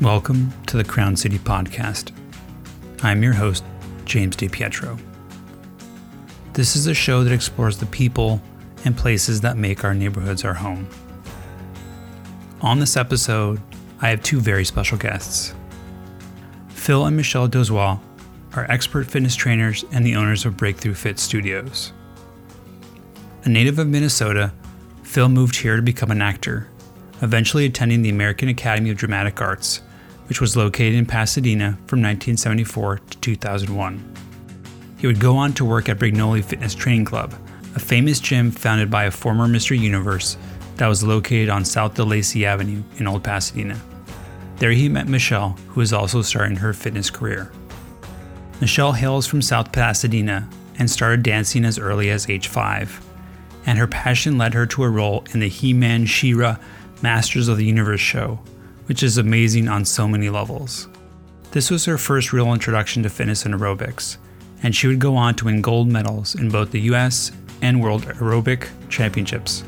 Welcome to the Crown City Podcast. I'm your host, James DiPietro. This is a show that explores the people and places that make our neighborhoods our home. On this episode, I have two very special guests. Phil and Michelle Dozois are expert fitness trainers and the owners of Breakthru Fit Studios. A native of Minnesota, Phil moved here to become an actor, eventually attending the American Academy of Dramatic Arts, which was located in Pasadena from 1974 to 2001. He would go on to work at Brignoli Fitness Training Club, a famous gym founded by a former Mr. Universe that was located on South DeLacy Avenue in Old Pasadena. There he met Michelle, who was also starting her fitness career. Michelle hails from South Pasadena and started dancing as early as age 5, and her passion led her to a role in the He Man She Ra Masters of the Universe show, which is amazing on so many levels. This was her first real introduction to fitness and aerobics, and she would go on to win gold medals in both the US and World Aerobic Championships.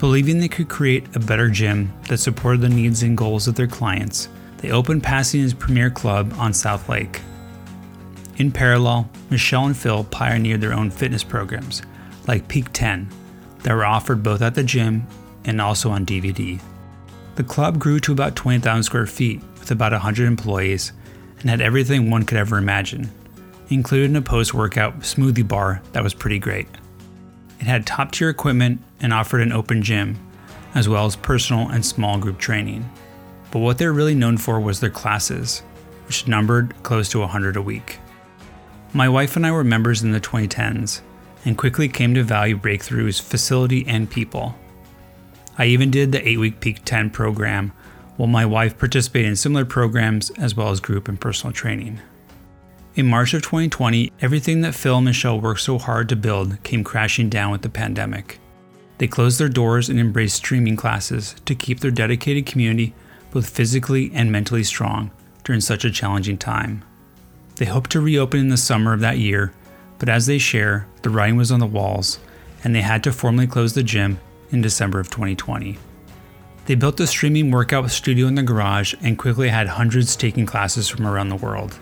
Believing they could create a better gym that supported the needs and goals of their clients, they opened Pasadena's premier club on South Lake. In parallel, Michelle and Phil pioneered their own fitness programs, like Peak 10, that were offered both at the gym and also on DVD. The club grew to about 20,000 square feet with about 100 employees and had everything one could ever imagine, including a post workout smoothie bar that was pretty great. It had top tier equipment and offered an open gym, as well as personal and small group training. But what they're really known for was their classes, which numbered close to 100 a week. My wife and I were members in the 2010s and quickly came to value Breakthru's facility and people. I even did the 8 week Peak 10 program, while my wife participated in similar programs as well as group and personal training. In March of 2020, everything that Phil and Michelle worked so hard to build came crashing down with the pandemic. They closed their doors and embraced streaming classes to keep their dedicated community both physically and mentally strong during such a challenging time. They hope to reopen in the summer of that year, but as they share, the writing was on the walls, and they had to formally close the gym in December of 2020. They built a streaming workout studio in the garage and quickly had hundreds taking classes from around the world.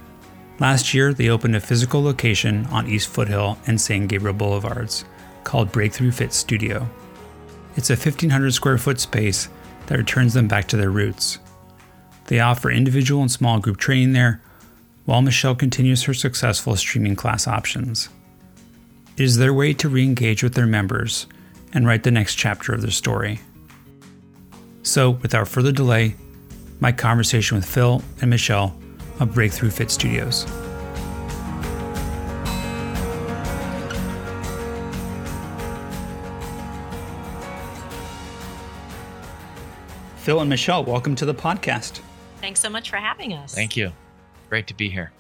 Last year, they opened a physical location on East Foothill and San Gabriel Boulevards called Breakthru Fit Studio. It's a 1,500 square foot space that returns them back to their roots. They offer individual and small group training there, while Michelle continues her successful streaming class options. It is their way to re engage with their members and write the next chapter of their story. So, without further delay, my conversation with Phil and Michelle of Breakthru Fit Studios. Phil and Michelle, welcome to the podcast. Thanks so much for having us. Thank you. Great to be here.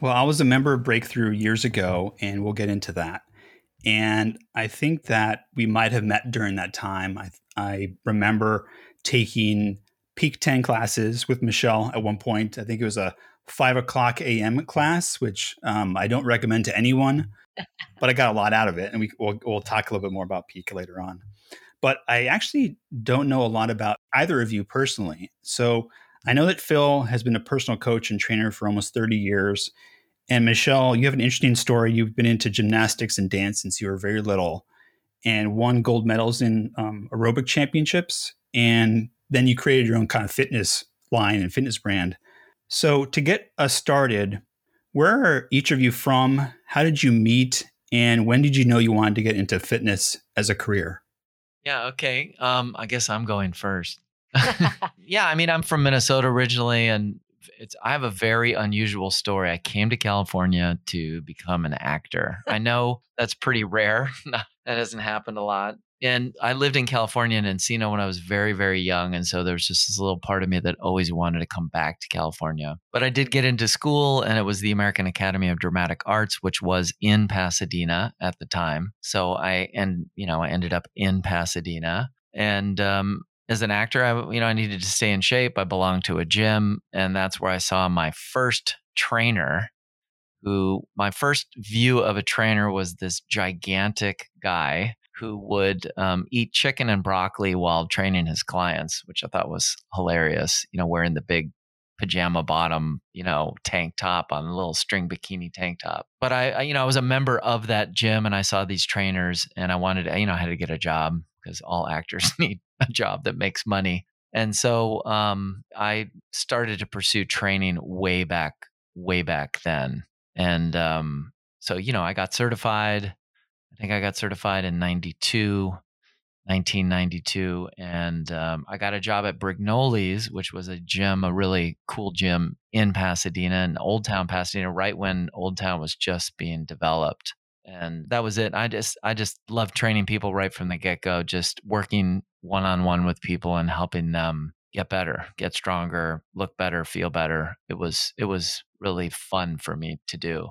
Well, I was a member of Breakthru years ago, and we'll get into that. And I think that we might have met during that time. I, I remember taking peak 10 classes with Michelle at one point. I think it was a five o'clock a.m. class, which um, I don't recommend to anyone, but I got a lot out of it. And we, we'll, we'll talk a little bit more about peak later on. But I actually don't know a lot about either of you personally. So I know that Phil has been a personal coach and trainer for almost 30 years. And Michelle, you have an interesting story. You've been into gymnastics and dance since you were very little and won gold medals in um, aerobic championships. And then you created your own kind of fitness line and fitness brand. So, to get us started, where are each of you from? How did you meet? And when did you know you wanted to get into fitness as a career? Yeah, okay. Um, I guess I'm going first. yeah, I mean, I'm from Minnesota originally, and it's I have a very unusual story. I came to California to become an actor. I know that's pretty rare. that hasn't happened a lot. And I lived in California and Encino when I was very, very young. And so there was just this little part of me that always wanted to come back to California. But I did get into school, and it was the American Academy of Dramatic Arts, which was in Pasadena at the time. So I, and, you know, I ended up in Pasadena. And um, as an actor, I, you know, I needed to stay in shape. I belonged to a gym, and that's where I saw my first trainer. Who my first view of a trainer was this gigantic guy who would um, eat chicken and broccoli while training his clients, which I thought was hilarious. You know, wearing the big pajama bottom, you know, tank top on a little string bikini tank top. But I, I, you know, I was a member of that gym and I saw these trainers and I wanted, you know, I had to get a job because all actors need a job that makes money. And so um, I started to pursue training way back, way back then. And um, so, you know, I got certified. I think I got certified in 92. 1992, and um, I got a job at Brignoli's, which was a gym, a really cool gym in Pasadena, in Old Town Pasadena, right when Old Town was just being developed. And that was it. I just, I just love training people right from the get go, just working one on one with people and helping them get better, get stronger, look better, feel better. It was, it was really fun for me to do.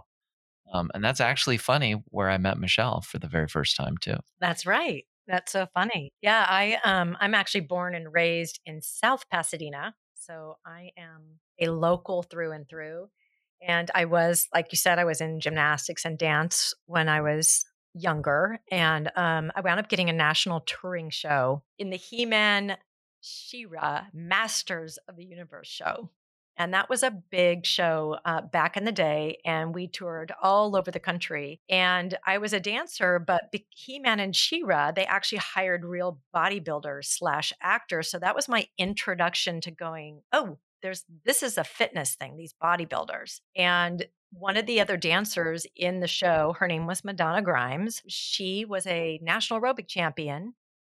Um, and that's actually funny where I met Michelle for the very first time too. That's right. That's so funny. Yeah, I um I'm actually born and raised in South Pasadena, so I am a local through and through. And I was, like you said, I was in gymnastics and dance when I was younger, and um, I wound up getting a national touring show in the He-Man She-Ra Masters of the Universe show. And that was a big show uh, back in the day. And we toured all over the country. And I was a dancer, but He Man and She Ra, they actually hired real bodybuilders slash actors. So that was my introduction to going, oh, there's this is a fitness thing, these bodybuilders. And one of the other dancers in the show, her name was Madonna Grimes. She was a national aerobic champion.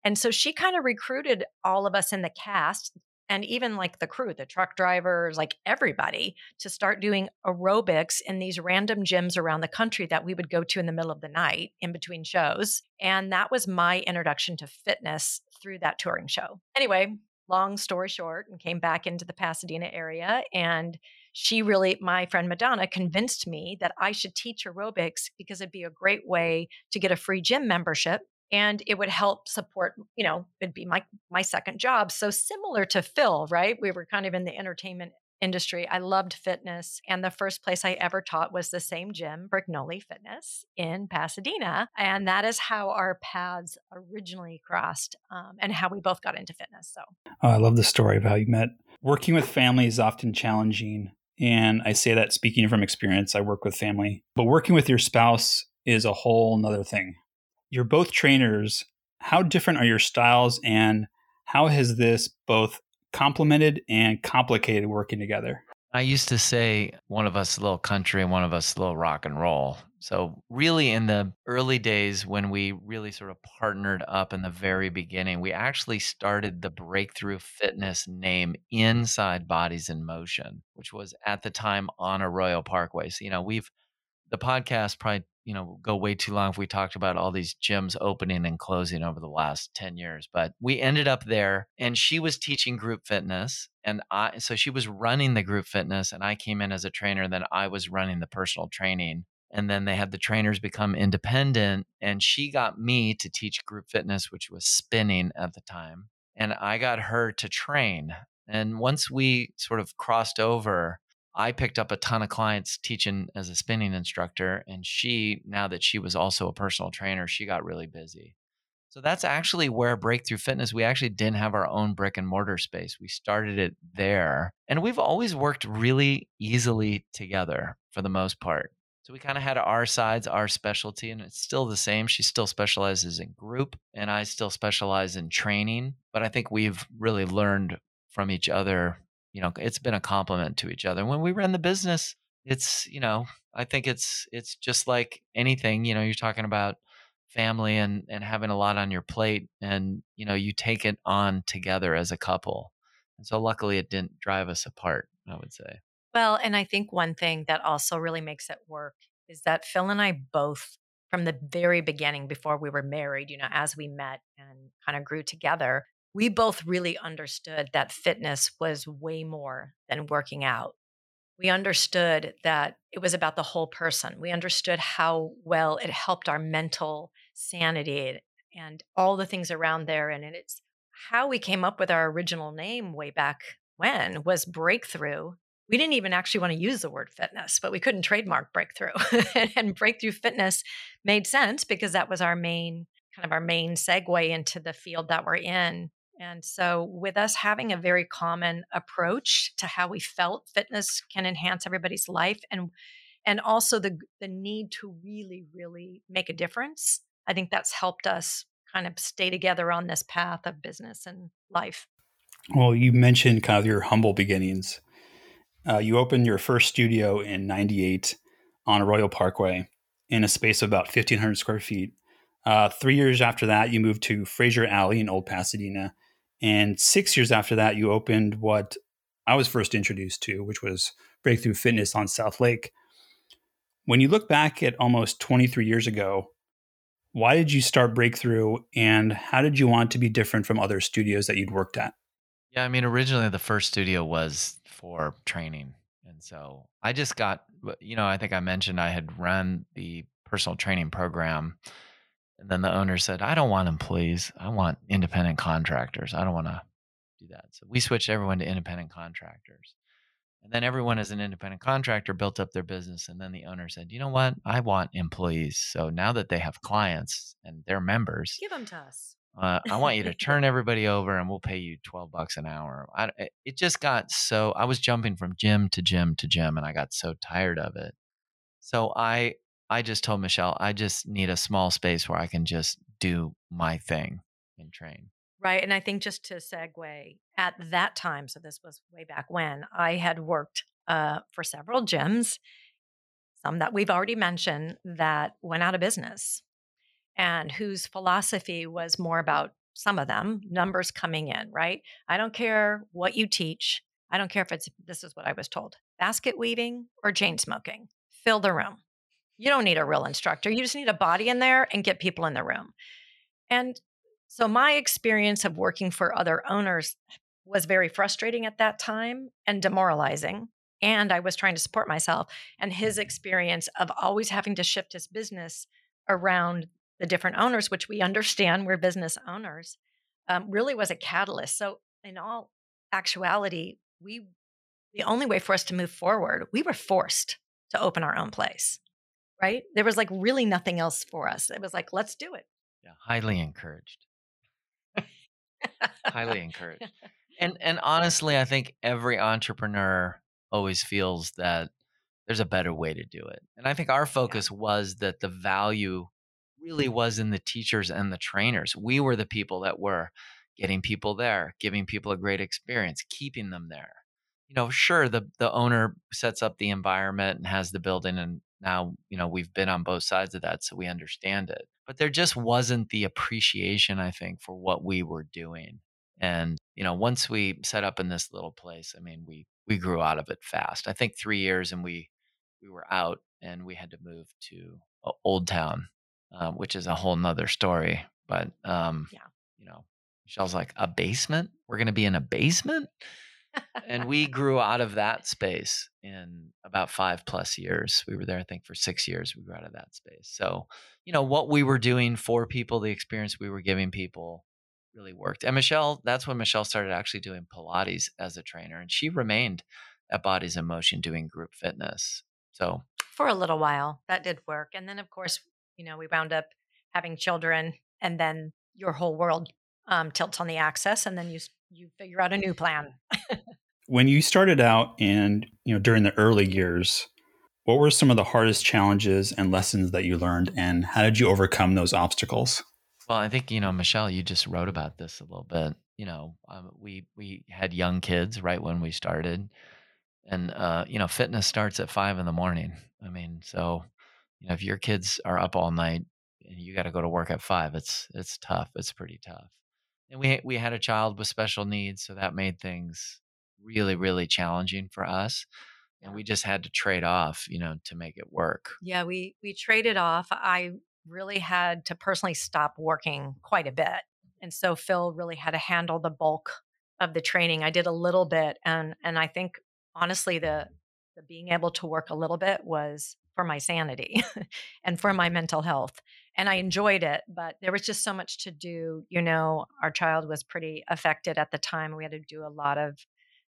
And so she kind of recruited all of us in the cast and even like the crew, the truck drivers, like everybody to start doing aerobics in these random gyms around the country that we would go to in the middle of the night in between shows. And that was my introduction to fitness through that touring show. Anyway, long story short, and came back into the Pasadena area and she really, my friend Madonna, convinced me that I should teach aerobics because it'd be a great way to get a free gym membership and it would help support you know it'd be my my second job. So similar to phil right? We were kind of in the entertainment industry i loved fitness and the first place i ever taught was the same gym brignoli fitness in pasadena and that is how our paths originally crossed um, and how we both got into fitness so. Oh, i love the story of how you met. Working with family is often challenging and i say that speaking from experience i work with family but working with your spouse is a whole nother thing. You're both trainers. How different are your styles, and how has this both complemented and complicated working together? I used to say one of us a little country and one of us a little rock and roll. So, really, in the early days when we really sort of partnered up in the very beginning, we actually started the Breakthru Fitness name inside Bodies in Motion, which was at the time on Arroyo Parkway. So, you know, we've the podcast probably you know go way too long if we talked about all these gyms opening and closing over the last 10 years but we ended up there and she was teaching group fitness and i so she was running the group fitness and i came in as a trainer then i was running the personal training and then they had the trainers become independent and she got me to teach group fitness which was spinning at the time and i got her to train and once we sort of crossed over I picked up a ton of clients teaching as a spinning instructor. And she, now that she was also a personal trainer, she got really busy. So that's actually where Breakthru Fitness, we actually didn't have our own brick and mortar space. We started it there. And we've always worked really easily together for the most part. So we kind of had our sides, our specialty, and it's still the same. She still specializes in group, and I still specialize in training. But I think we've really learned from each other you know it's been a compliment to each other. When we run the business it's you know i think it's it's just like anything you know you're talking about family and and having a lot on your plate and you know you take it on together as a couple. And so luckily it didn't drive us apart i would say. Well and i think one thing that also really makes it work is that phil and i both from the very beginning before we were married you know as we met and kind of grew together we both really understood that fitness was way more than working out. We understood that it was about the whole person. We understood how well it helped our mental sanity and all the things around there. And it's how we came up with our original name way back when was breakthrough. We didn't even actually want to use the word fitness, but we couldn't trademark breakthrough. and breakthrough fitness made sense because that was our main kind of our main segue into the field that we're in And so, with us having a very common approach to how we felt fitness can enhance everybody's life and and also the the need to really really make a difference, I think that's helped us kind of stay together on this path of business and life. Well, you mentioned kind of your humble beginnings. Uh, you opened your first studio in 98 on Arroyo Parkway in a space of about 1,500 square feet. Uh, three years after that, you moved to Fraser Alley in Old Pasadena. And six years after that, you opened what I was first introduced to, which was Breakthru Fitness on South Lake. When you look back at almost 23 years ago, why did you start Breakthru and how did you want to be different from other studios that you'd worked at? Yeah, I mean, originally the first studio was for training. And so I just got, you know, I think I mentioned I had run the personal training program. And then the owner said, I don't want employees. I want independent contractors. I don't want to do that. So we switched everyone to independent contractors. And then everyone as an independent contractor built up their business. And then the owner said, you know what? I want employees. So now that they have clients and they're members, give them to us. Uh, I want you to turn everybody over and we'll pay you 12 bucks an hour. I, it just got so, I was jumping from gym to gym to gym and I got so tired of it. So I, I just told Michelle, I just need a small space where I can just do my thing and train. Right. And I think just to segue at that time, so this was way back when I had worked uh, for several gyms, some that we've already mentioned that went out of business and whose philosophy was more about some of them numbers coming in, right? I don't care what you teach. I don't care if it's this is what I was told basket weaving or chain smoking, fill the room. You don't need a real instructor. You just need a body in there and get people in the room. And so my experience of working for other owners was very frustrating at that time and demoralizing. And I was trying to support myself. And his experience of always having to shift his business around the different owners, which we understand we're business owners, um, really was a catalyst. So, in all actuality, we the only way for us to move forward, we were forced to open our own place, right? There was like really nothing else for us. It was like, let's do it. Yeah, highly encouraged. highly encouraged. And and honestly, I think every entrepreneur always feels that there's a better way to do it. And I think our focus yeah. was that the value really was in the teachers and the trainers. We were the people that were getting people there, giving people a great experience, keeping them there. You know, sure, the the owner sets up the environment and has the building and now, you know, we've been on both sides of that so we understand it. But there just wasn't the appreciation I think for what we were doing. And, you know, once we set up in this little place, I mean, we we grew out of it fast. I think 3 years and we we were out and we had to move to Old Town um, which is a whole nother story. But um, yeah, you know, Michelle's like a basement. We're going to be in a basement, and we grew out of that space in about five plus years. We were there, I think, for six years. We grew out of that space. So, you know, what we were doing for people, the experience we were giving people, really worked. And Michelle, that's when Michelle started actually doing Pilates as a trainer, and she remained at Bodies in Motion doing group fitness. So for a little while, that did work, and then of course you know, we wound up having children, and then your whole world um, tilts on the axis, and then you you figure out a new plan. when you started out, and you know, during the early years, what were some of the hardest challenges and lessons that you learned, and how did you overcome those obstacles? Well, I think you know, Michelle, you just wrote about this a little bit. You know, um, we we had young kids right when we started, and uh, you know, fitness starts at five in the morning. I mean, so you know if your kids are up all night and you got to go to work at five it's it's tough it's pretty tough and we we had a child with special needs so that made things really really challenging for us and we just had to trade off you know to make it work. Yeah we we traded off. I really had to personally stop working quite a bit and so phil really had to handle the bulk of the training. I did a little bit and and i think honestly the the being able to work a little bit was for my sanity and for my mental health. And I enjoyed it, but there was just so much to do. You know, our child was pretty affected at the time. We had to do a lot of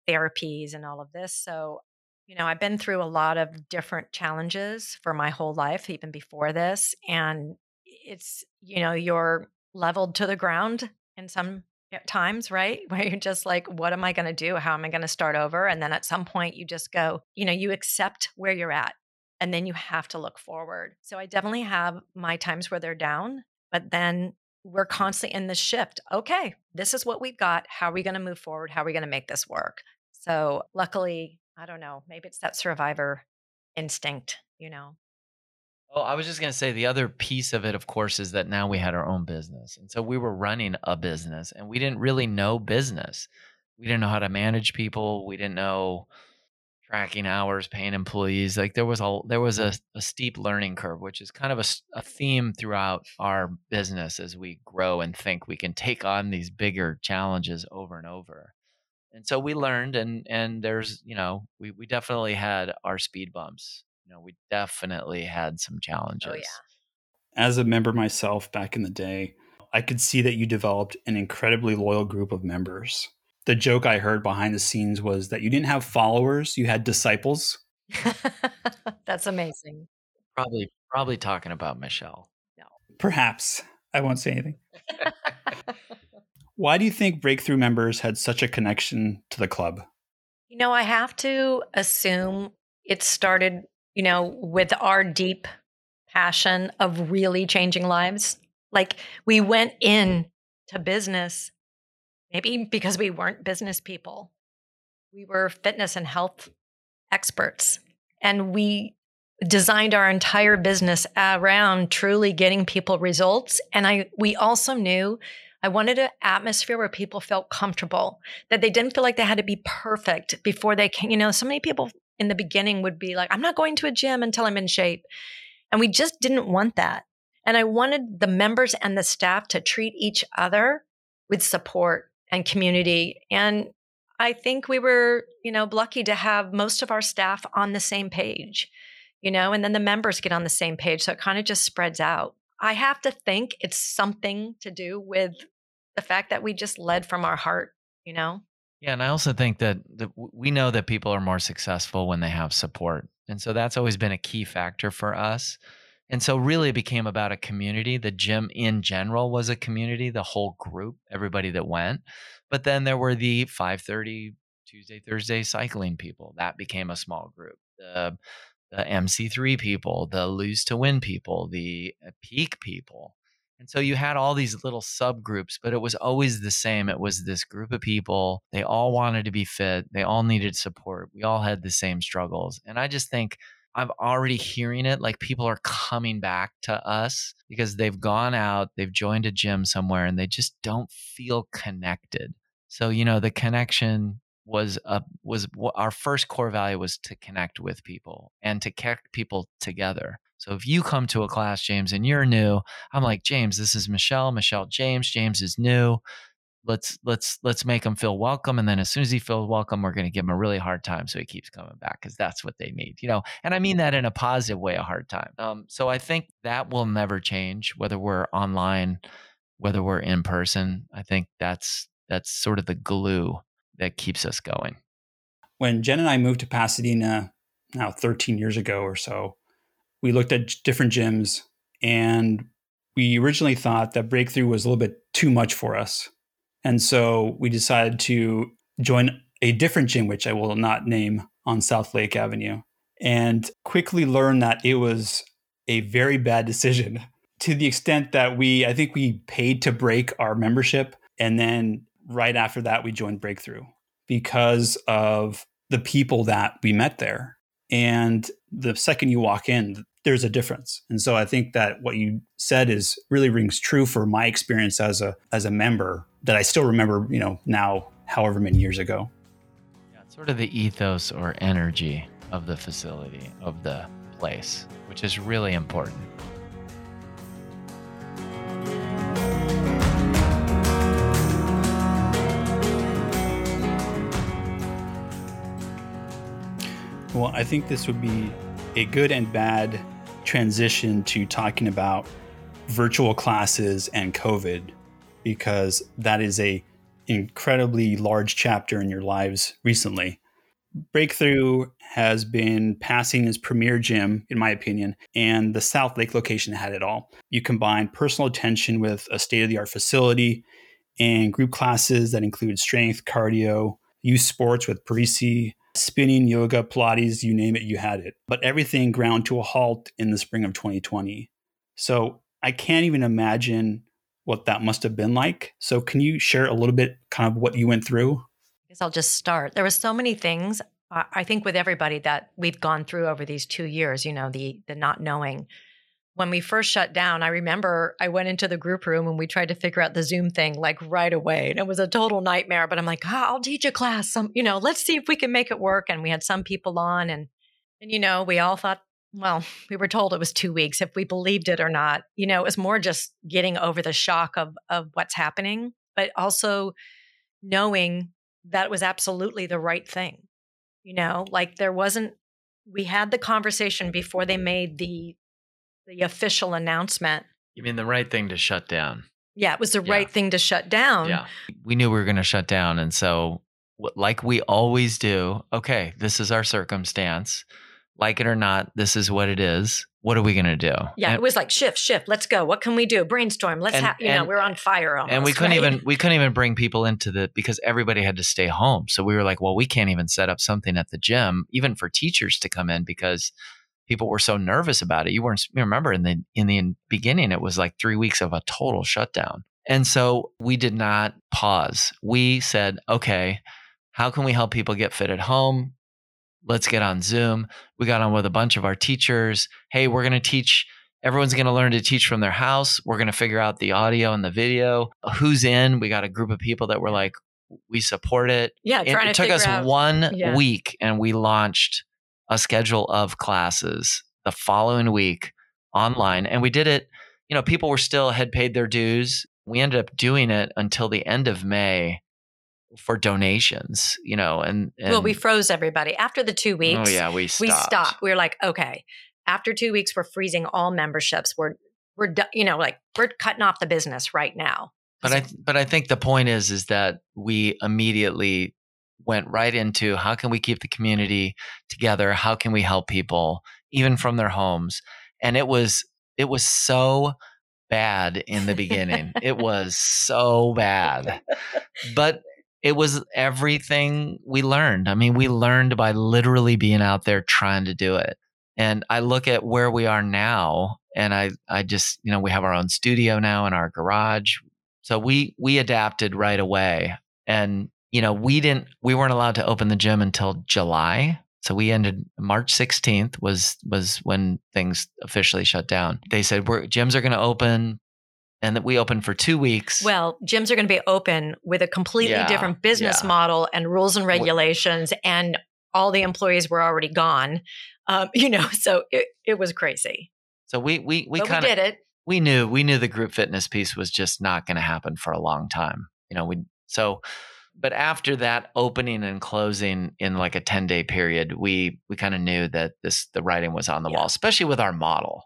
therapies and all of this. So, you know, I've been through a lot of different challenges for my whole life, even before this. And it's, you know, you're leveled to the ground in some times, right? Where you're just like, what am I going to do? How am I going to start over? And then at some point, you just go, you know, you accept where you're at and then you have to look forward. So I definitely have my times where they're down, but then we're constantly in this shift. Okay, this is what we've got. How are we going to move forward? How are we going to make this work? So luckily, I don't know, maybe it's that survivor instinct, you know. Oh, I was just going to say the other piece of it, of course, is that now we had our own business. And so we were running a business and we didn't really know business. We didn't know how to manage people. We didn't know tracking hours, paying employees. Like there was a there was a, a steep learning curve, which is kind of a, a theme throughout our business as we grow and think we can take on these bigger challenges over and over. And so we learned, and and there's you know we we definitely had our speed bumps. You know, we definitely had some challenges. Oh yeah. As a member myself back in the day, I could see that you developed an incredibly loyal group of members the joke I heard behind the scenes was that you didn't have followers, you had disciples. That's amazing. Probably probably talking about Michelle. No. Perhaps. I won't say anything. Why do you think Breakthru members had such a connection to the club? You know, I have to assume it started, you know, with our deep passion of really changing lives. Like we went in to business Maybe because we weren't business people. We were fitness and health experts. And we designed our entire business around truly getting people results. And I we also knew I wanted an atmosphere where people felt comfortable, that they didn't feel like they had to be perfect before they came. You know, so many people in the beginning would be like, I'm not going to a gym until I'm in shape. And we just didn't want that. And I wanted the members and the staff to treat each other with support and community. And I think we were, you know, lucky to have most of our staff on the same page, you know, and then the members get on the same page. So it kind of just spreads out. I have to think it's something to do with the fact that we just led from our heart, you know? Yeah. And I also think that, we know that people are more successful when they have support. And so that's always been a key factor for us. And so really it became about a community. The gym in general was a community, the whole group, everybody that went. But then there were the 5:30 Tuesday, Thursday cycling people. That became a small group. The the MC3 people, the lose to win people, the uh, peak people. And so you had all these little subgroups, but it was always the same. It was this group of people. They all wanted to be fit. They all needed support. We all had the same struggles. And I just think I'm already hearing it. Like people are coming back to us because they've gone out, they've joined a gym somewhere, and they just don't feel connected. So you know, the connection was a was our first core value was to connect with people and to connect people together. So if you come to a class, James, and you're new, I'm like, James, this is Michelle. Michelle, James. James is new let's let's let's make him feel welcome and then as soon as he feels welcome we're going to give him a really hard time so he keeps coming back because that's what they need you know? And i mean that in a positive way a hard time. Um, so i think that will never change whether we're online whether we're in person i think that's that's sort of the glue that keeps us going. When jen and i moved to pasadena now 13 years ago or so we looked at different gyms and we originally thought that breakthrough was a little bit too much for us and so we decided to join a different gym, which I will not name on South Lake Avenue, and quickly learned that it was a very bad decision to the extent that we, I think we paid to break our membership. And then right after that, we joined Breakthru because of the people that we met there. And the second you walk in, there's a difference. And so I think that what you said is really rings true for my experience as a as a member that I still remember, you know, now however many years ago. Yeah, sort of the ethos or energy of the facility, of the place, which is really important. Well, I think this would be a good and bad transition to talking about virtual classes and COVID because that is a incredibly large chapter in your lives recently. Breakthru has been Pasadena's premier gym, in my opinion, and the South Lake location had it all. You combine personal attention with a state of the art facility and group classes that include strength, cardio, youth sports with Parisi, spinning, yoga, Pilates, you name it, you had it. But everything ground to a halt in the spring of 2020. So I can't even imagine what that must have been like. So can you share a little bit kind of what you went through? I guess I'll just start. There were so many things I think with everybody that we've gone through over these two years, you know, the the not knowing. When we first shut down, I remember I went into the group room and we tried to figure out the Zoom thing like right away. And it was a total nightmare. But I'm like, oh, I'll teach a class. Some, you know, let's see if we can make it work. And we had some people on and and you know, we all thought, well, we were told it was two weeks, if we believed it or not. You know, it was more just getting over the shock of of what's happening, but also knowing that it was absolutely the right thing you know like there wasn't we had the conversation before they made the the official announcement you mean the right thing to shut down yeah it was the yeah. right thing to shut down yeah we knew we were going to shut down and so like we always do okay this is our circumstance like it or not this is what it is what are we going to do? Yeah, and, it was like shift, shift. Let's go. What can we do? Brainstorm. Let's have. You and, know, we're on fire almost. And we couldn't right? even we couldn't even bring people into the because everybody had to stay home. So we were like, well, we can't even set up something at the gym, even for teachers to come in because people were so nervous about it. You weren't. You remember in the in the beginning, it was like three weeks of a total shutdown, and so we did not pause. We said, okay, how can we help people get fit at home? let's get on Zoom. We got on with a bunch of our teachers. Hey, we're going to teach. Everyone's going to learn to teach from their house. We're going to figure out the audio and the video. Who's in? We got a group of people that were like, we support it. Yeah, it, it took us out. one yeah. week, and we launched a schedule of classes the following week online, and we did it. You know, people were still had paid their dues. We ended up doing it until the end of May for donations, you know, and, and, well, we froze everybody after the two oh, weeks. Oh yeah, we stopped. we stopped. We were like, okay, after two weeks, we're freezing all memberships. We're we're you know like we're cutting off the business right now. But I but I think the point is is that we immediately went right into how can we keep the community together? How can we help people even from their homes? And it was it was so bad in the beginning. it was so bad. But it was everything we learned. I mean, we learned by literally being out there trying to do it. And I look at where we are now and I I just, you know, we have our own studio now in our garage. So we we adapted right away. And you know, we didn't we weren't allowed to open the gym until July. So we ended March 16th was was when things officially shut down. They said we're gyms are going to open and that we open for two weeks. Well, gyms are going to be open with a completely yeah, different business yeah. model and rules and regulations, and all the employees were already gone. Um, you know, so it, it was crazy. So we we we kind of did it. We knew we knew the group fitness piece was just not going to happen for a long time. You know, we so but after that opening and closing in like a 10 day period, we we kind of knew that this the writing was on the yeah. wall, especially with our model.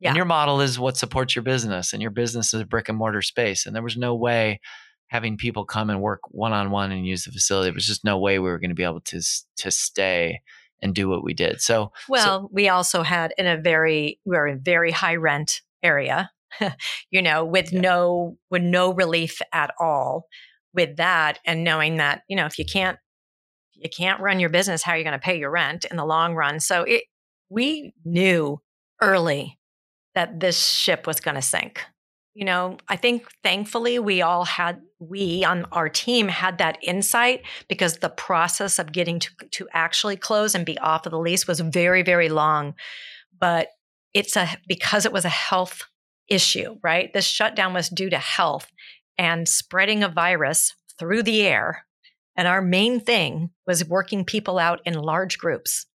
Yeah. And your model is what supports your business, and your business is a brick and mortar space. And there was no way having people come and work one on one and use the facility. There was just no way we were going to be able to to stay and do what we did. So, well, so, we also had in a very we were in very high rent area, you know, with yeah. no with no relief at all with that, and knowing that you know if you can't you can't run your business, how are you going to pay your rent in the long run? So it we knew early that this ship was going to sink. You know, I think thankfully we all had, we on our team had that insight because the process of getting to, to actually close and be off of the lease was very, very long. But it's a, because it was a health issue, right? This shutdown was due to health and spreading a virus through the air. And our main thing was working people out in large groups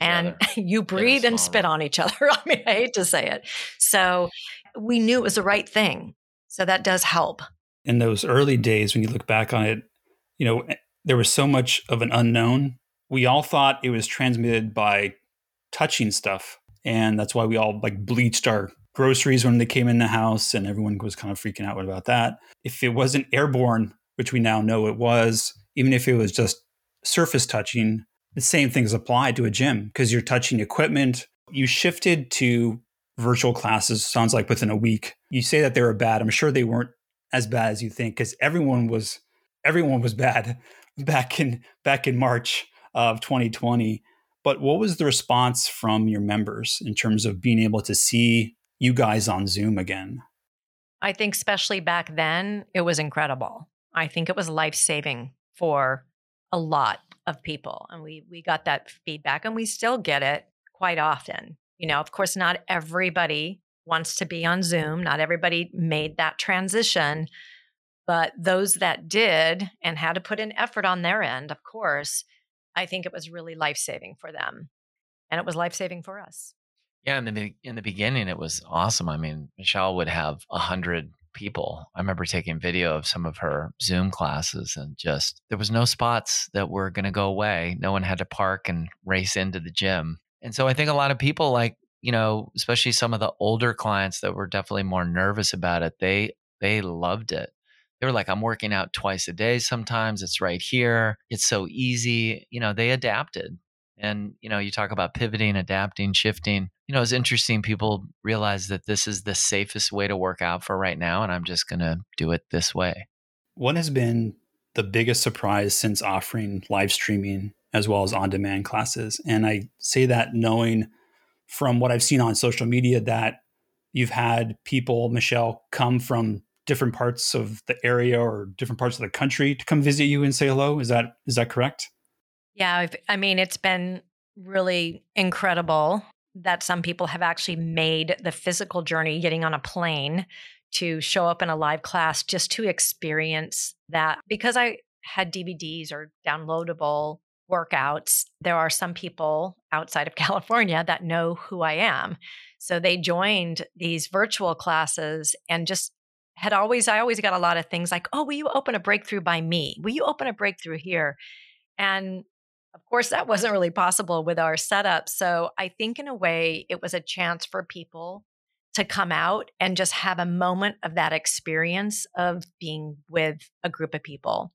and you breathe and spit on each other. I mean, I hate to say it. So we knew it was the right thing. So that does help. In those early days, when you look back on it, you know, eh, there was so much of an unknown. We all thought it was transmitted by touching stuff. And that's why we all like bleached our groceries when they came in the house and everyone was kind of freaking out about that. If it wasn't airborne, which we now know it was, even if it was just surface touching, the same things apply to a gym because you're touching equipment. You shifted to virtual classes, sounds like within a week. You say that they were bad. I'm sure they weren't as bad as you think because everyone was everyone was bad back in back in March of 2020. But what was the response from your members in terms of being able to see you guys on Zoom again? I think, especially back then, it was incredible. I think it was life saving for a lot of people. And we, we got that feedback and we still get it quite often. You know, of course, not everybody wants to be on Zoom, not everybody made that transition. But those that did and had to put in effort on their end, of course, I think it was really life saving for them. And it was life saving for us. Yeah, in the in the beginning, it was awesome. I mean, Michelle would have a hundred people. I remember taking video of some of her Zoom classes, and just there was no spots that were going to go away. No one had to park and race into the gym. And so I think a lot of people, like you know, especially some of the older clients that were definitely more nervous about it, they they loved it. They were like, I'm working out twice a day sometimes. It's right here. It's so easy. You know, they adapted. And, you know, you talk about pivoting, adapting, shifting. You know, it's interesting. People realize that this is the safest way to work out for right now. And I'm just going to do it this way. What has been the biggest surprise since offering live streaming as well as on demand classes? And I say that knowing from what I've seen on social media that you've had people, Michelle, come from different parts of the area or different parts of the country to come visit you and say hello. Is that is that correct? Yeah, I mean, it's been really incredible that some people have actually made the physical journey getting on a plane to show up in a live class just to experience that. Because I had DVDs or downloadable workouts, there are some people outside of California that know who I am. So they joined these virtual classes and just had always, I always got a lot of things like, oh, will you open a breakthrough by me? Will you open a breakthrough here? And of course, that wasn't really possible with our setup. So I think, in a way, it was a chance for people to come out and just have a moment of that experience of being with a group of people.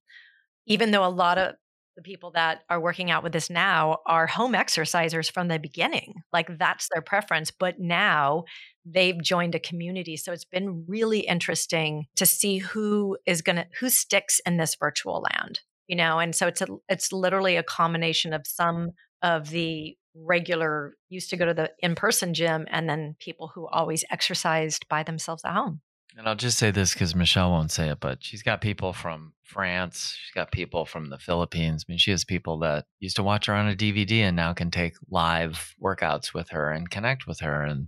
Even though a lot of the people that are working out with us now are home exercisers from the beginning, like that's their preference. But now they've joined a community. So it's been really interesting to see who is going to, who sticks in this virtual land you know and so it's a, it's literally a combination of some of the regular used to go to the in-person gym and then people who always exercised by themselves at home and I'll just say this because Michelle won't say it, but she's got people from France. She's got people from the Philippines. I mean, she has people that used to watch her on a DVD and now can take live workouts with her and connect with her. And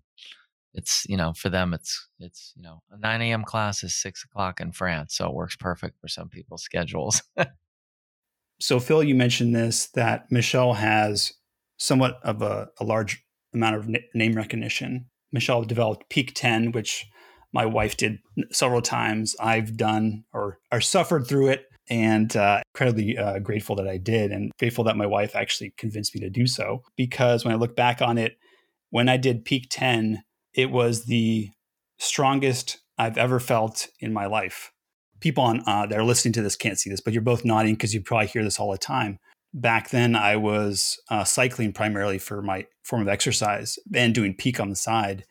it's, you know, for them, it's, it's, you know, a 9 a.m. class is six o'clock in France. So it works perfect for some people's schedules. So, Phil, you mentioned this that Michelle has somewhat of a, a large amount of name recognition. Michelle developed Peak 10, which my wife did several times. I've done or, or suffered through it and uh, incredibly uh, grateful that I did and grateful that my wife actually convinced me to do so. Because when I look back on it, when I did Peak 10, it was the strongest I've ever felt in my life people on uh, that are listening to this can't see this, but you're both nodding because you probably hear this all the time. Back then, I was uh, cycling primarily for my form of exercise and doing peak on the side.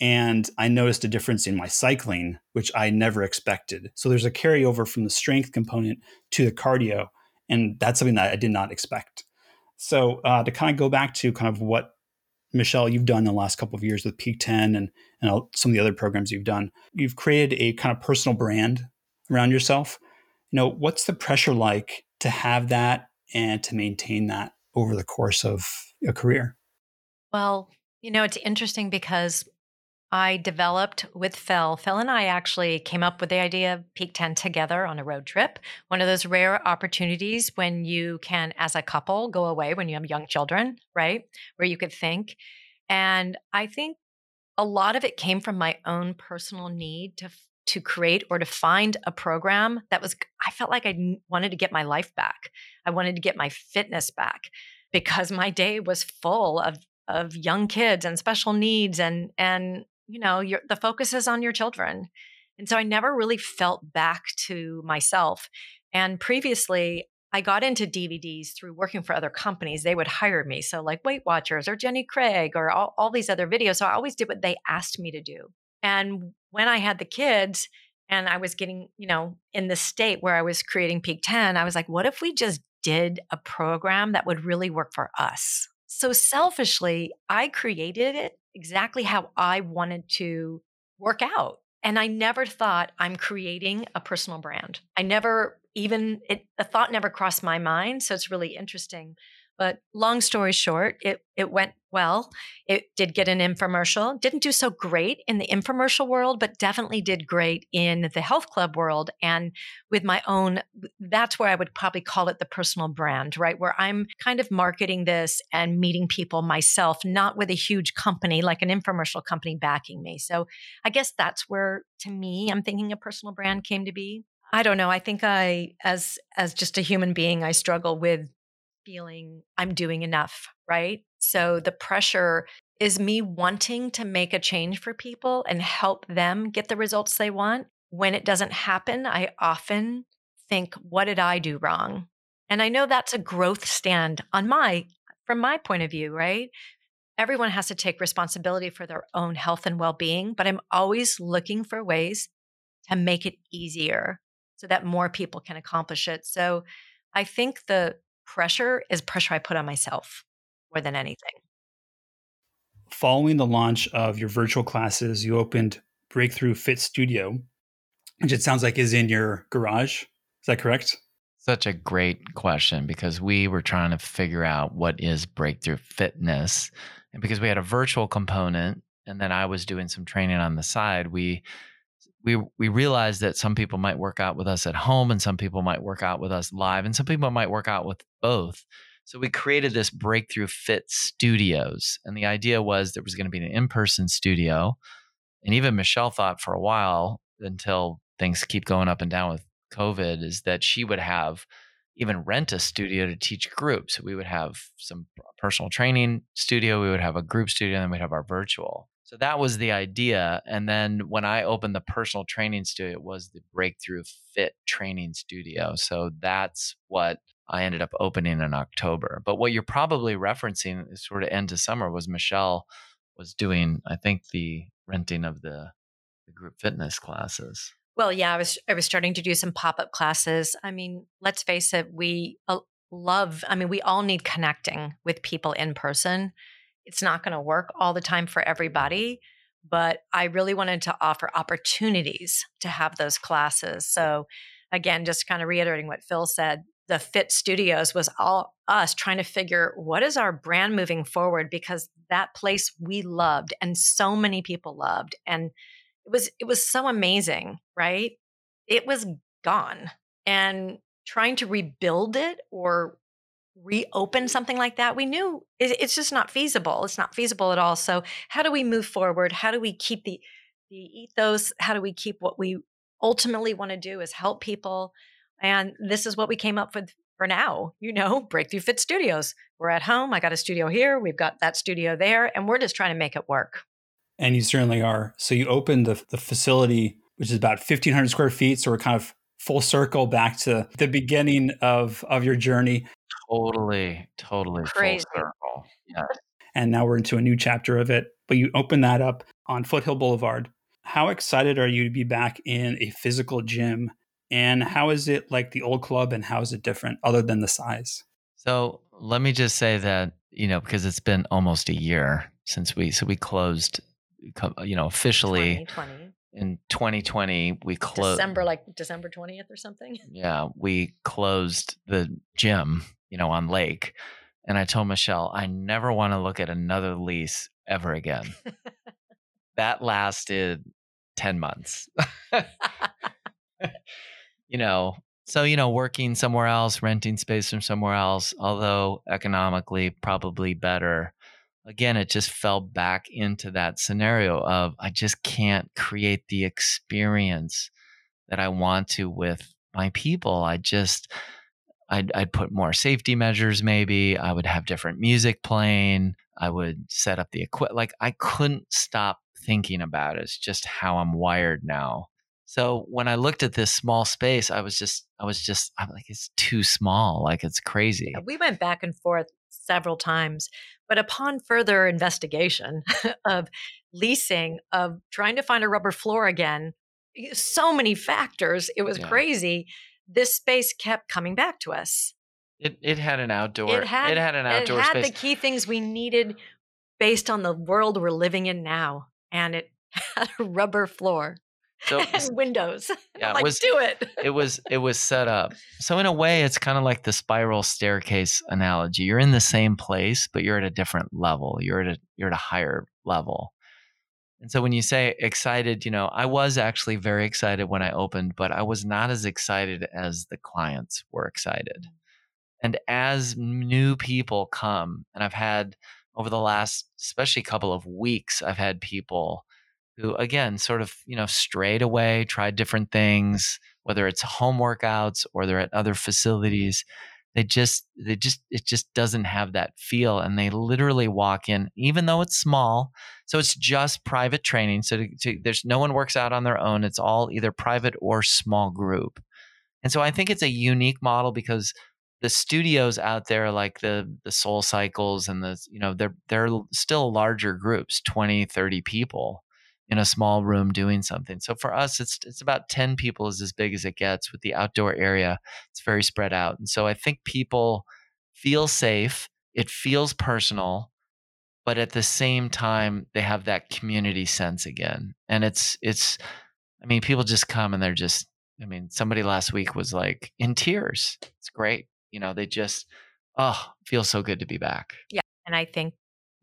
And I noticed a difference in my cycling, which I never expected. So there's a carryover from the strength component to the cardio. And that's something that I did not expect. So uh, to kind of go back to kind of what Michelle, you've done the last couple of years with Peak 10 and, and some of the other programs you've done, you've created a kind of personal brand around yourself you know what's the pressure like to have that and to maintain that over the course of a career well you know it's interesting because I developed with Phil. Phil and I actually came up with the idea of Peak 10 together on a road trip. One of those rare opportunities when you can, as a couple, go away when you have young children, right? Where you could think. And I think a lot of it came from my own personal need to to create or to find a program that was i felt like i wanted to get my life back i wanted to get my fitness back because my day was full of of young kids and special needs and and you know your, the focus is on your children and so i never really felt back to myself and previously I got into DVDs through working for other companies. They would hire me. So, like Weight Watchers or Jenny Craig or all, all these other videos. So, I always did what they asked me to do. And when I had the kids, and I was getting, you know, in the state where I was creating Peak 10, I was like, what if we just did a program that would really work for us? So selfishly, I created it exactly how I wanted to work out. And I never thought I'm creating a personal brand. I never even, it, the thought never crossed my mind. So it's really interesting. But long story short, it it went well. It did get an infomercial. Didn't do so great in the infomercial world, but definitely did great in the health club world and with my own that's where I would probably call it the personal brand, right? Where I'm kind of marketing this and meeting people myself, not with a huge company like an infomercial company backing me. So, I guess that's where to me I'm thinking a personal brand came to be. I don't know. I think I as as just a human being I struggle with feeling I'm doing enough, right? So the pressure is me wanting to make a change for people and help them get the results they want. When it doesn't happen, I often think, what did I do wrong? And I know that's a growth stand on my from my point of view, right? Everyone has to take responsibility for their own health and well-being, but I'm always looking for ways to make it easier so that more people can accomplish it. So I think the pressure is pressure I put on myself more than anything. Following the launch of your virtual classes, you opened Breakthru Fit Studio, which it sounds like is in your garage. Is that correct? Such a great question because we were trying to figure out what is Breakthru fitness. And because we had a virtual component and then I was doing some training on the side, we we we realized that some people might work out with us at home and some people might work out with us live and some people might work out with both. So we created this Breakthru fit studios and the idea was there was going to be an in-person studio and even michelle thought for a while until things keep going up and down with covid is that she would have even rent a studio to teach groups. We would have some personal training studio we would have a group studio and then we'd have our virtual so that was the idea. And then when I opened the personal training studio, it was the Breakthru Fit Training Studio. So that's what I ended up opening in October. But what you're probably referencing is sort of end to summer was Michelle was doing, I think, the renting of the, the group fitness classes. Well, yeah, I was I was starting to do some pop up classes. I mean, let's face it, we uh, love. I mean, we all need connecting with people in person it's not going to work all the time for everybody but i really wanted to offer opportunities to have those classes. So again just kind of reiterating what phil said the fit studios was all us trying to figure what is our brand moving forward because that place we loved and so many people loved and it was it was so amazing right? It was gone and trying to rebuild it or reopen something like that we knew it's just not feasible it's not feasible at all so how do we move forward? How do we keep the the ethos? How do we keep what we ultimately want to do is help people and this is what we came up with for now you know Breakthru fit studios. We're at home i got a studio here we've got that studio there and we're just trying to make it work. And you certainly are. So you opened the, the facility which is about 1500 square feet so we're kind of full circle back to the beginning of of your journey Totally, totally Crazy. full circle. Yeah. And now we're into a new chapter of it. But you open that up on Foothill Boulevard. How excited are you to be back in a physical gym? And how is it like the old club and how is it different other than the size? So let me just say that, you know, because it's been almost a year since we, so we closed, you know, officially 2020 in 2020 we closed december like december 20th or something yeah we closed the gym you know on lake and i told michelle i never want to look at another lease ever again that lasted 10 months you know so you know working somewhere else renting space from somewhere else although economically probably better again, it just fell back into that scenario of I just can't create the experience that I want to with my people. I just, I'd, I'd put more safety measures, maybe. I would have different music playing. I would set up the equipment. Like I couldn't stop thinking about it. It's just how I'm wired now. So when I looked at this small space, I was just, I was just, I'm like, it's too small. Like it's crazy. We went back and forth several times. But upon further investigation of leasing, of trying to find a rubber floor again, so many factors. It was Yeah. crazy. This space kept coming back to us. It it had an outdoor. It had, an outdoor it had space. the key things we needed based on the world we're living in now, and it had a rubber floor so was- windows. yeah, it like, was do it. it was it was set up. So in a way, it's kind of like the spiral staircase analogy. You're in the same place, but you're at a different level. You're at a you're at a higher level. And so when you say excited, you know, I was actually very excited when I opened, but I was not as excited as the clients were excited. Mm. And as new people come, and I've had over the last, especially couple of weeks, I've had people who, again, sort of, you know, strayed away, tried different things, whether it's home workouts or they're at other facilities. They just, they just, it just doesn't have that feel. And they literally walk in, even though it's small. So it's just private training. So to, to, there's no one works out on their own. It's all either private or small group. And so I think it's a unique model because the studios out there like the the soul cycles and the you know they're they're still larger groups 20 30 people in a small room doing something. So for us it's it's about 10 people is as big as it gets with the outdoor area. It's very spread out. And so i think people feel safe it feels personal but at the same time they have that community sense again. And it's it's i mean people just come and they're just i mean somebody last week was like in tears. It's great. You know they just oh feels so good to be back. Yeah, And I think,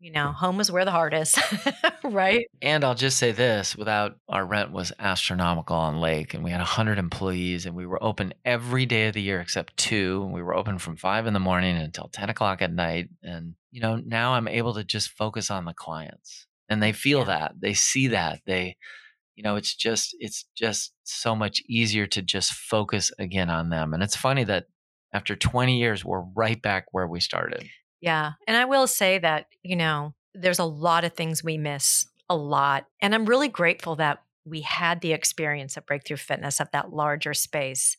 you know, home is where the heart is, right? and i'll just say this without our rent was astronomical on lake and we had 100 employees and we were open every day of the year except two and we were open from 5 in the morning until 10 o'clock at night and you know now i'm able to just focus on the clients and they feel Yeah. that they see that they you know it's just it's just so much easier to just focus again on them and it's funny that after 20 years we're right back where we started Yeah. And I will say that, you know, there's a lot of things we miss, a lot. And I'm really grateful that we had the experience at Breakthru Fitness of that larger space.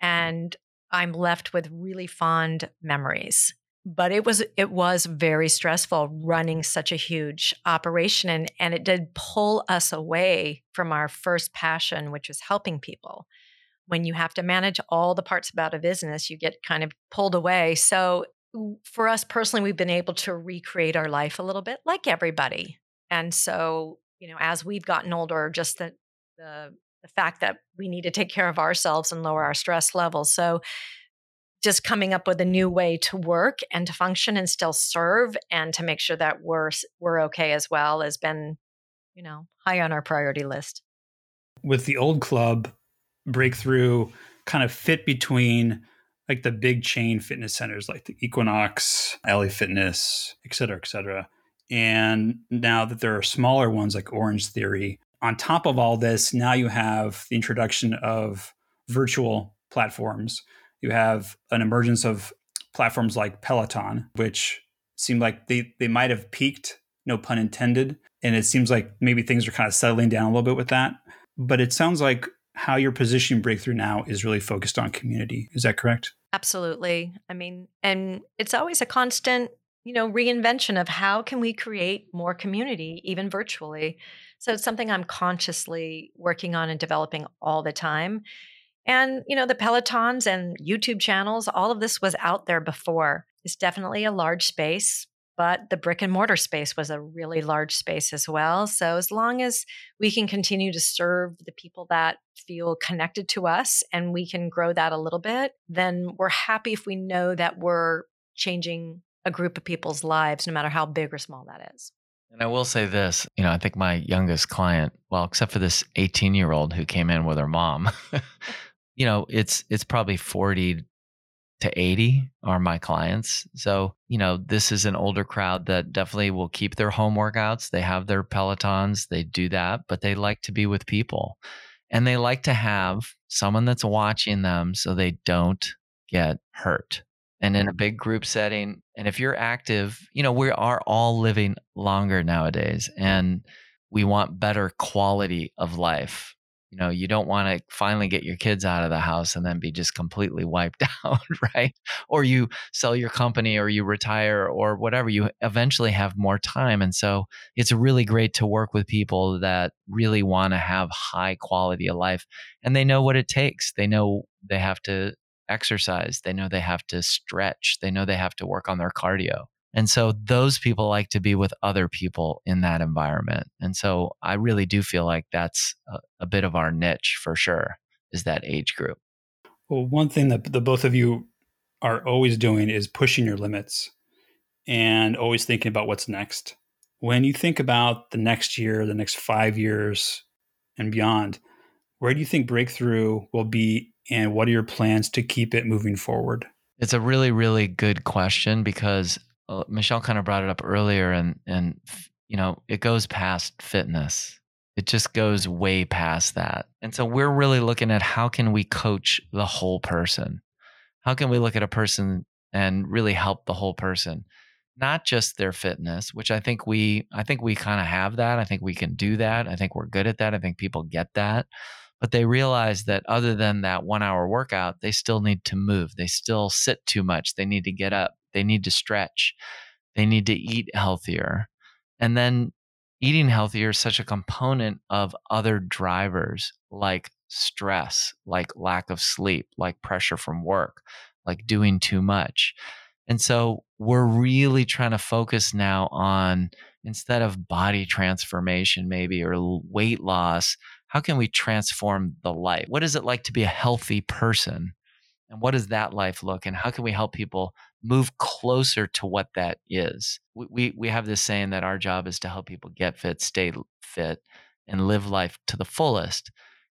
And I'm left with really fond memories. But it was it was very stressful running such a huge operation and, and it did pull us away from our first passion, which was helping people. When you have to manage all the parts about a business, you get kind of pulled away. So for us personally, we've been able to recreate our life a little bit like everybody. And so, you know, as we've gotten older, just the the the fact that we need to take care of ourselves and lower our stress levels. So just coming up with a new way to work and to function and still serve and to make sure that we're we're okay as well has been, you know, high on our priority list. with the old club Breakthru kind of fit between like the big chain fitness centers like the equinox la fitness et cetera et cetera. And now that there are smaller ones like orange theory on top of all this now you have the introduction of virtual platforms. You have an emergence of platforms like peloton which seem like they, they might have peaked no pun intended. And it seems like maybe things are kind of settling down a little bit with that. But it sounds like how you're positioning Breakthru now is really focused on community. Is that correct Absolutely. I mean, and it's always a constant, you know, reinvention of how can we create more community, even virtually. So it's something I'm consciously working on and developing all the time. And, you know, the Pelotons and YouTube channels, all of this was out there before. It's definitely a large space, but the brick and mortar space was a really large space as well. So as long as we can continue to serve the people that feel connected to us and we can grow that a little bit, then we're happy if we know that we're changing a group of people's lives, no matter how big or small that is. And I will say this, you know, I think my youngest client, well, except for this 18 year old who came in with her mom, you know, it's it's probably 40 to 80 are my clients. So, you know, this is an older crowd that definitely will keep their home workouts. They have their Pelotons, they do that, but they like to be with people. And they like to have someone that's watching them so they don't get hurt. And in a mm-hmm. big group setting, and if you're active, you know, we are all living longer nowadays and we want better quality of life. You know you don't want to finally get your kids out of the house and then be just completely wiped out right? Or you sell your company or you retire or whatever you eventually have more time. And so it's really great to work with people that really want to have high quality of life and they know what it takes. They know they have to exercise. They know they have to stretch. They know they have to work on their cardio and so those people like to be with other people in that environment. And so I really do feel like that's a, a bit of our niche for sure, is that age group. Well, one thing that the both of you are always doing is pushing your limits and always thinking about what's next. When you think about the next year, the next five years, and beyond, where do you think Breakthru will be, and what are your plans to keep it moving forward? It's a really, really good question because Michelle kind of brought it up earlier, and and you know it goes past fitness. It just goes way past that. And so we're really looking at how can we coach the whole person? How can we look at a person and really help the whole person? Not just their fitness, which I think we I think we kind of have that. I think we can do that. I think we're good at that. I think people get that. But they realize that other than that 1-hour workout, they still need to move. They still sit too much. They need to get up they need to stretch. They need to eat healthier. And then eating healthier is such a component of other drivers like stress, like lack of sleep, like pressure from work, like doing too much. And so we're really trying to focus now on instead of body transformation, maybe, or weight loss, how can we transform the life? What is it like to be a healthy person? And what does that life look? And how can we help people move closer to what that is. We, we, we have this saying that our job is to help people get fit, stay fit, and live life to the fullest.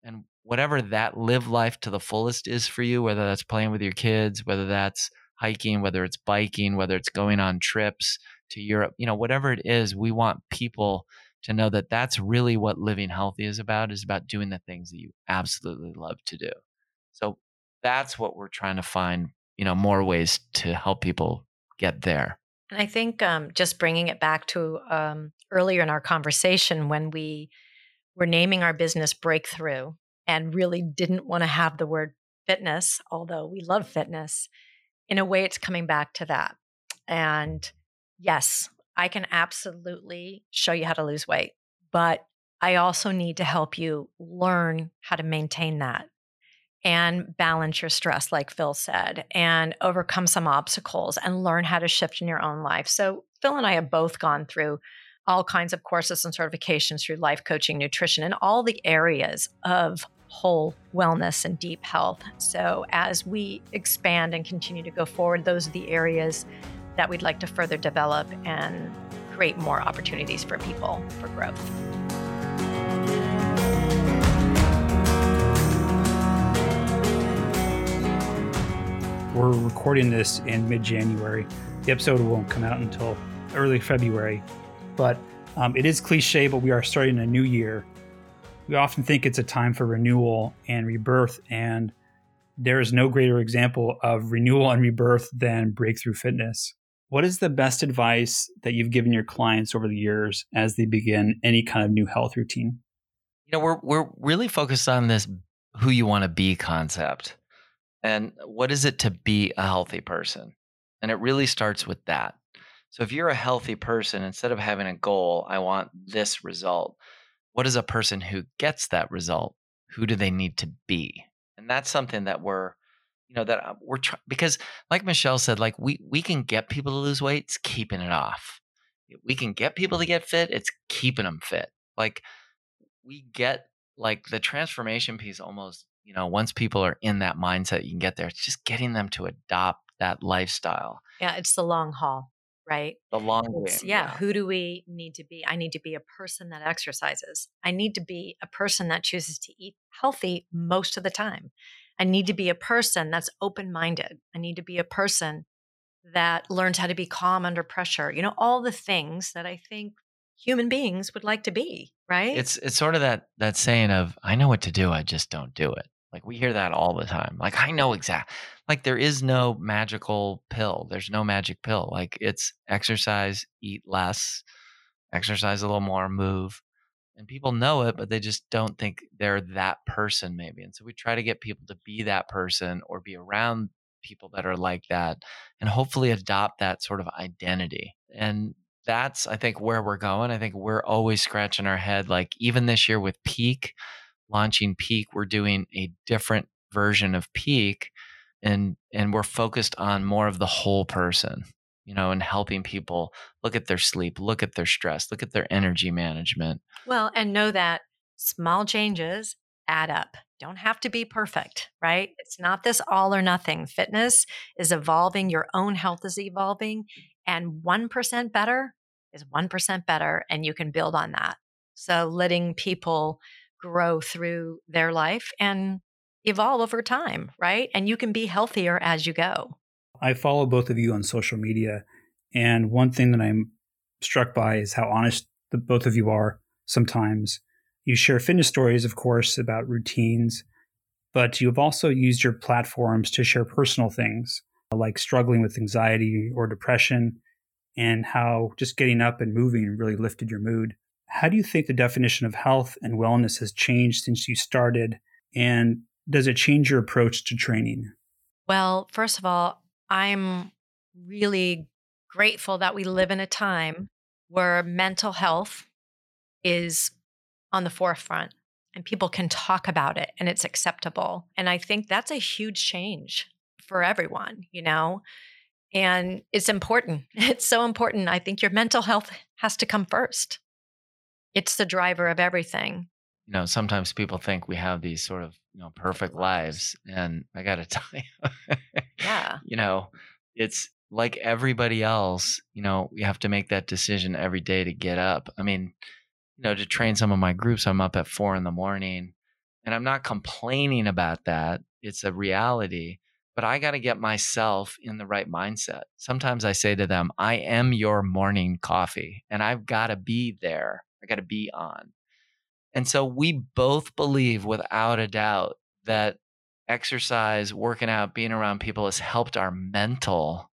And whatever that live life to the fullest is for you, whether that's playing with your kids, whether that's hiking, whether it's biking, whether it's going on trips to Europe, you know, whatever it is, we want people to know that that's really what living healthy is about is about doing the things that you absolutely love to do. So that's what we're trying to find you know more ways to help people get there. And i think um, just bringing it back to um, earlier in our conversation when we were naming our business Breakthru and really didn't want to have the word fitness although we love fitness in a way it's coming back to that. And yes i can absolutely show you how to lose weight but i also need to help you learn how to maintain that and balance your stress, like Phil said, and overcome some obstacles and learn how to shift in your own life. So, Phil and I have both gone through all kinds of courses and certifications through life coaching, nutrition, and all the areas of whole wellness and deep health. So, as we expand and continue to go forward, those are the areas that we'd like to further develop and create more opportunities for people for growth. We're recording this in mid January. The episode won't come out until early February, but um, it is cliche, but we are starting a new year. We often think it's a time for renewal and rebirth, and there is no greater example of renewal and rebirth than Breakthru Fitness. What is the best advice that you've given your clients over the years as they begin any kind of new health routine? You know, we're we're really focused on this who you want to be concept. And what is it to be a healthy person? And it really starts with that. So if you're a healthy person, instead of having a goal, I want this result, what is a person who gets that result? Who do they need to be? And that's something that we're, you know, that uh, we're trying because, like Michelle said, like we we can get people to lose weight, it's keeping it off. We can get people to get fit, it's keeping them fit. Like we get like the transformation piece almost you know, once people are in that mindset, you can get there. It's just getting them to adopt that lifestyle. Yeah, it's the long haul, right? The long game. Yeah, yeah, who do we need to be? I need to be a person that exercises. I need to be a person that chooses to eat healthy most of the time. I need to be a person that's open minded. I need to be a person that learns how to be calm under pressure. You know, all the things that I think human beings would like to be, right? It's it's sort of that that saying of I know what to do, I just don't do it. Like we hear that all the time. Like I know exact. Like there is no magical pill. There's no magic pill. Like it's exercise, eat less, exercise a little more, move. and people know it but they just don't think they're that person maybe and so we try to get people to be that person or be around people that are like that and hopefully adopt that sort of identity and that's i think where we're going i think we're always scratching our head like even this year with peak launching peak we're doing a different version of peak and and we're focused on more of the whole person you know and helping people look at their sleep look at their stress look at their energy management. Well and know that small changes add up. Don't have to be perfect right? It's not this all or nothing. Fitness is evolving your own health is evolving and 1% better is 1% better and you can build on that. So letting people grow through their life and evolve over time, right? And you can be healthier as you go. I follow both of you on social media. And one thing that I'm struck by is how honest the both of you are sometimes. You share fitness stories, of course, about routines, but you've also used your platforms to share personal things like struggling with anxiety or depression and how just getting up and moving really lifted your mood. How do you think the definition of health and wellness has changed since you started? And does it change your approach to training? Well, first of all, I'm really grateful that we live in a time where mental health is on the forefront and people can talk about it and it's acceptable. And I think that's a huge change for everyone, you know? And it's important. It's so important. I think your mental health has to come first. It's the driver of everything. You know, sometimes people think we have these sort of you know perfect lives and i gotta tell you yeah. you know it's like everybody else you know we have to make that decision every day to get up. I mean you know to train some of my groups i'm up at four in the morning and i'm not complaining about that it's a reality but i got to get myself in the right mindset. Sometimes i say to them i am your morning coffee and i've got to be there i got to be on and so we both believe without a doubt that exercise, working out, being around people has helped our mental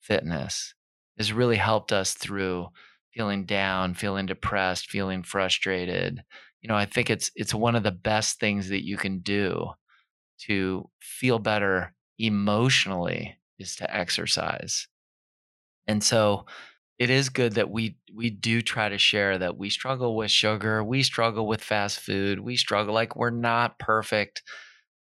fitness, has really helped us through feeling down, feeling depressed, feeling frustrated. You know, I think it's it's one of the best things that you can do to feel better emotionally is to exercise. And so it is good that we we do try to share that we struggle with sugar, we struggle with fast food, we struggle like we're not perfect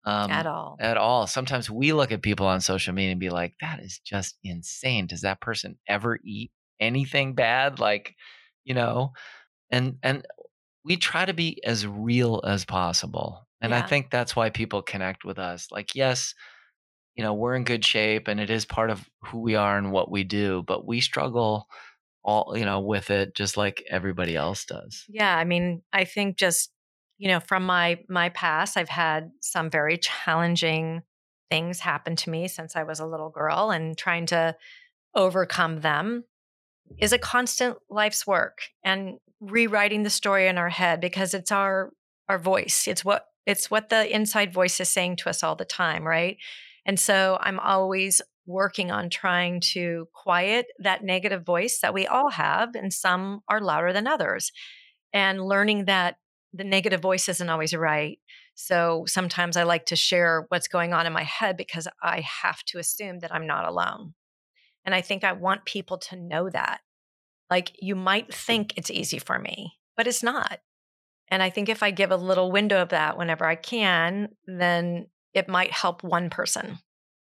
um, at all. At all. Sometimes we look at people on social media and be like, "That is just insane. Does that person ever eat anything bad?" Like, you know, and and we try to be as real as possible, and yeah. I think that's why people connect with us. Like, yes, you know we're in good shape and it is part of who we are and what we do but we struggle all you know with it just like everybody else does. Yeah i mean i think just you know from my my past i've had some very challenging things happen to me since i was a little girl and trying to overcome them is a constant life's work and rewriting the story in our head because it's our our voice. It's what it's what the inside voice is saying to us all the time right and so I'm always working on trying to quiet that negative voice that we all have, and some are louder than others, and learning that the negative voice isn't always right. So sometimes I like to share what's going on in my head because I have to assume that I'm not alone. And I think I want people to know that. Like you might mm. think it's easy for me, but it's not. And I think if I give a little window of that whenever I can, then it might help one person.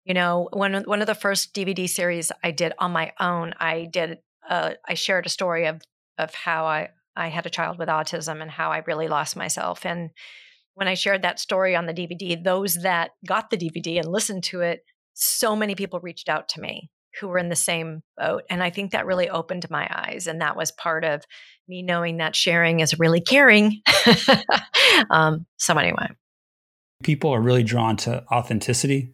You know, one one of the first DVD series I did on my own, I did uh, I shared a story of of how I I had a child with autism and how I really lost myself. And when I shared that story on the DVD, those that got the DVD and listened to it, so many people reached out to me who were in the same boat. And I think that really opened my eyes. And that was part of me knowing that sharing is really caring. um, so, anyway people are really drawn to authenticity.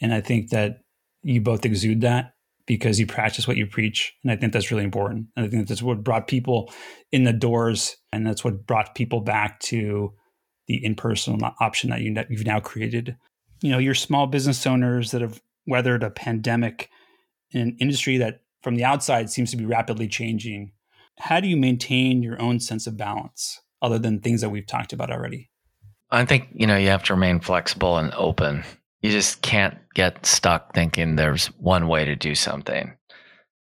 And I think that you both exude that because you practice what you preach. And I think that's really important. And I think that's what brought people in the doors. And that's what brought people back to the in person option that you, you've now created. You know, you're small business owners that have weathered a pandemic in an industry that from the outside seems to be rapidly changing. how do you maintain your own sense of balance other than things that we've talked about already? I think, you know, you have to remain flexible and open. You just can't get stuck thinking there's one way to do something.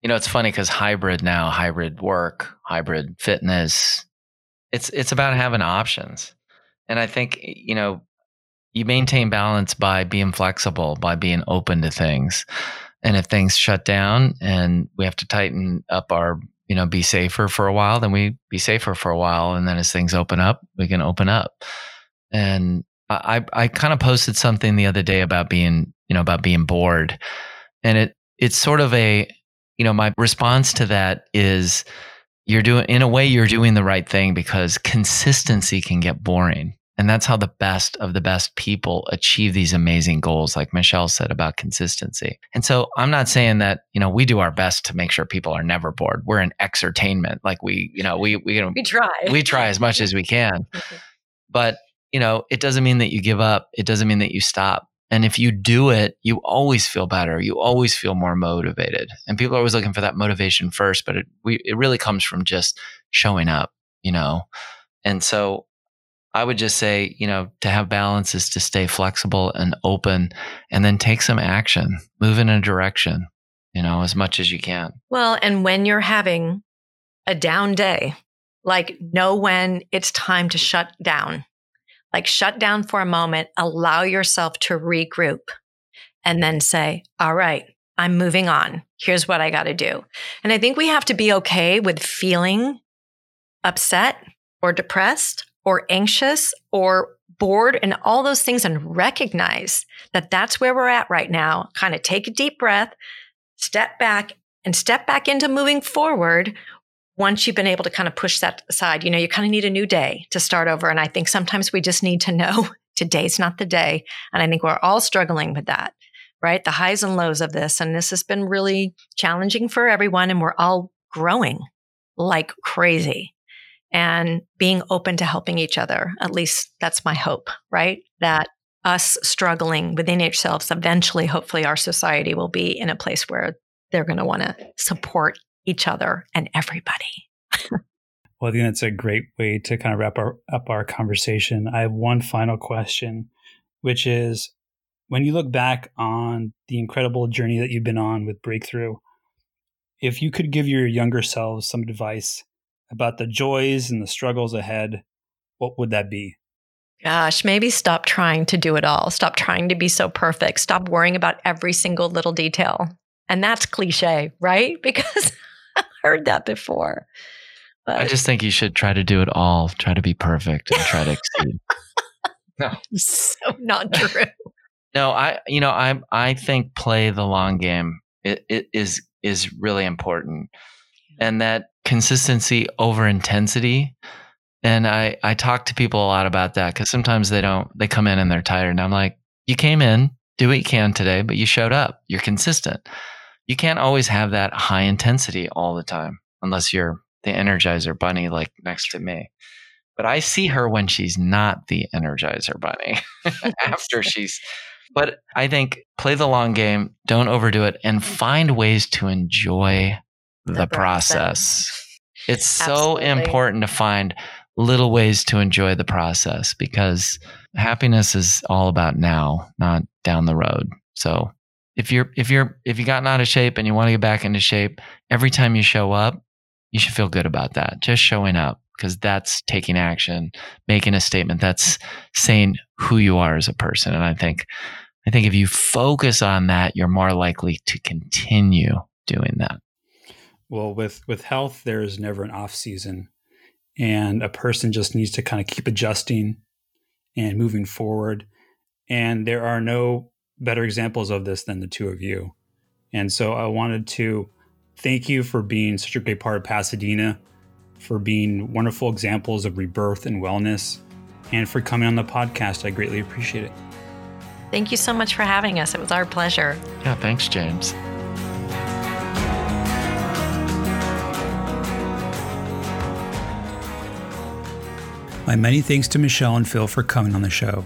You know, it's funny because hybrid now, hybrid work, hybrid fitness, it's it's about having options. And I think, you know, you maintain balance by being flexible, by being open to things. And if things shut down and we have to tighten up our, you know, be safer for a while, then we be safer for a while. And then as things open up, we can open up. And I, I kind of posted something the other day about being, you know, about being bored. And it, it's sort of a, you know, my response to that is you're doing, in a way, you're doing the right thing because consistency can get boring. And that's how the best of the best people achieve these amazing goals, like Michelle said about consistency. And so I'm not saying that, you know, we do our best to make sure people are never bored. We're an entertainment. Like we, you know, we, we, you know, we try. We try as much as we can. Mm-hmm. but, you know, it doesn't mean that you give up. It doesn't mean that you stop. And if you do it, you always feel better. You always feel more motivated. And people are always looking for that motivation first, but it, we, it really comes from just showing up, you know? And so I would just say, you know, to have balance is to stay flexible and open and then take some action, move in a direction, you know, as much as you can. Well, and when you're having a down day, like know when it's time to shut down. Like shut down for a moment, allow yourself to regroup and then say, all right, I'm moving on. Here's what I got to do. And I think we have to be okay with feeling upset or depressed or anxious or bored and all those things and recognize that that's where we're at right now. Kind of take a deep breath, step back and step back into moving forward once you've been able to kind of push that aside. You know, you kind of need a new day to start over. And I think sometimes we just need to know today's not the day. And I think we're all struggling with that, right? The highs and lows of this. And this has been really challenging for everyone. And we're all growing like crazy and being open to helping each other. At least that's my hope, right? That us struggling within ourselves, eventually, hopefully, our society will be in a place where they're going to want to support each other and everybody. well, I think that's a great way to kind of wrap our, up our conversation. I have one final question, which is when you look back on the incredible journey that you've been on with Breakthru, if you could give your younger selves some advice about the joys and the struggles ahead, what would that be? Gosh, maybe stop trying to do it all. Stop trying to be so perfect. Stop worrying about every single little detail. And that's cliche, right? Because heard that before. But I just think you should try to do it all, try to be perfect and try to exceed. no. So not true. no, I you know, I I think play the long game. It it is is really important. And that consistency over intensity. And I, I talk to people a lot about that because sometimes they don't, they come in and they're tired. And I'm like, you came in, do what you can today, but you showed up. You're consistent. You can't always have that high intensity all the time unless you're the energizer bunny like next to me. But I see her when she's not the energizer bunny after she's but I think play the long game, don't overdo it, and find ways to enjoy the, the process. process. It's so important to find little ways to enjoy the process because happiness is all about now, not down the road. So if you're if you're if you gotten out of shape and you want to get back into shape, every time you show up, you should feel good about that. Just showing up because that's taking action, making a statement. That's saying who you are as a person. And I think I think if you focus on that, you're more likely to continue doing that. Well, with with health, there is never an off season, and a person just needs to kind of keep adjusting and moving forward. And there are no better examples of this than the two of you. And so I wanted to thank you for being such a great part of Pasadena, for being wonderful examples of rebirth and wellness, and for coming on the podcast. I greatly appreciate it. Thank you so much for having us. It was our pleasure. Yeah, thanks, James. My many thanks to Michelle and Phil for coming on the show.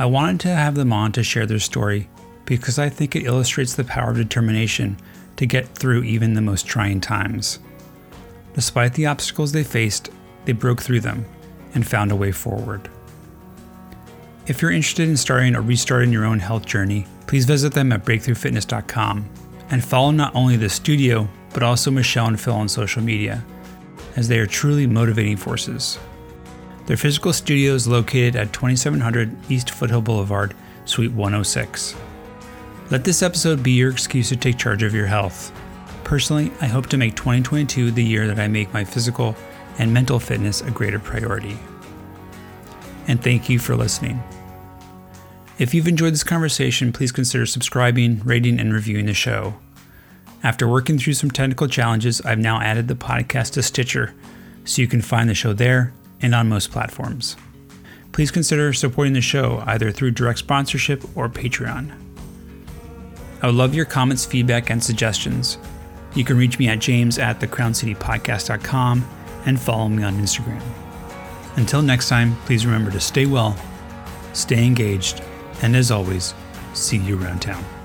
I wanted to have them on to share their story because I think it illustrates the power of determination to get through even the most trying times. Despite the obstacles they faced, they broke through them and found a way forward. If you're interested in starting or restarting your own health journey, please visit them at breakthrufitness.com and follow not only the studio, but also Michelle and Phil on social media, as they are truly motivating forces. Their physical studio is located at 2700 East Foothill Boulevard, Suite 106. Let this episode be your excuse to take charge of your health. Personally, I hope to make 2022 the year that I make my physical and mental fitness a greater priority. And thank you for listening. If you've enjoyed this conversation, please consider subscribing, rating, and reviewing the show. After working through some technical challenges, I've now added the podcast to Stitcher, so you can find the show there and on most platforms. Please consider supporting the show either through direct sponsorship or Patreon. I would love your comments, feedback, and suggestions. You can reach me at james at thecrowncitypodcast.com and follow me on Instagram. Until next time, please remember to stay well, stay engaged, and as always, see you around town.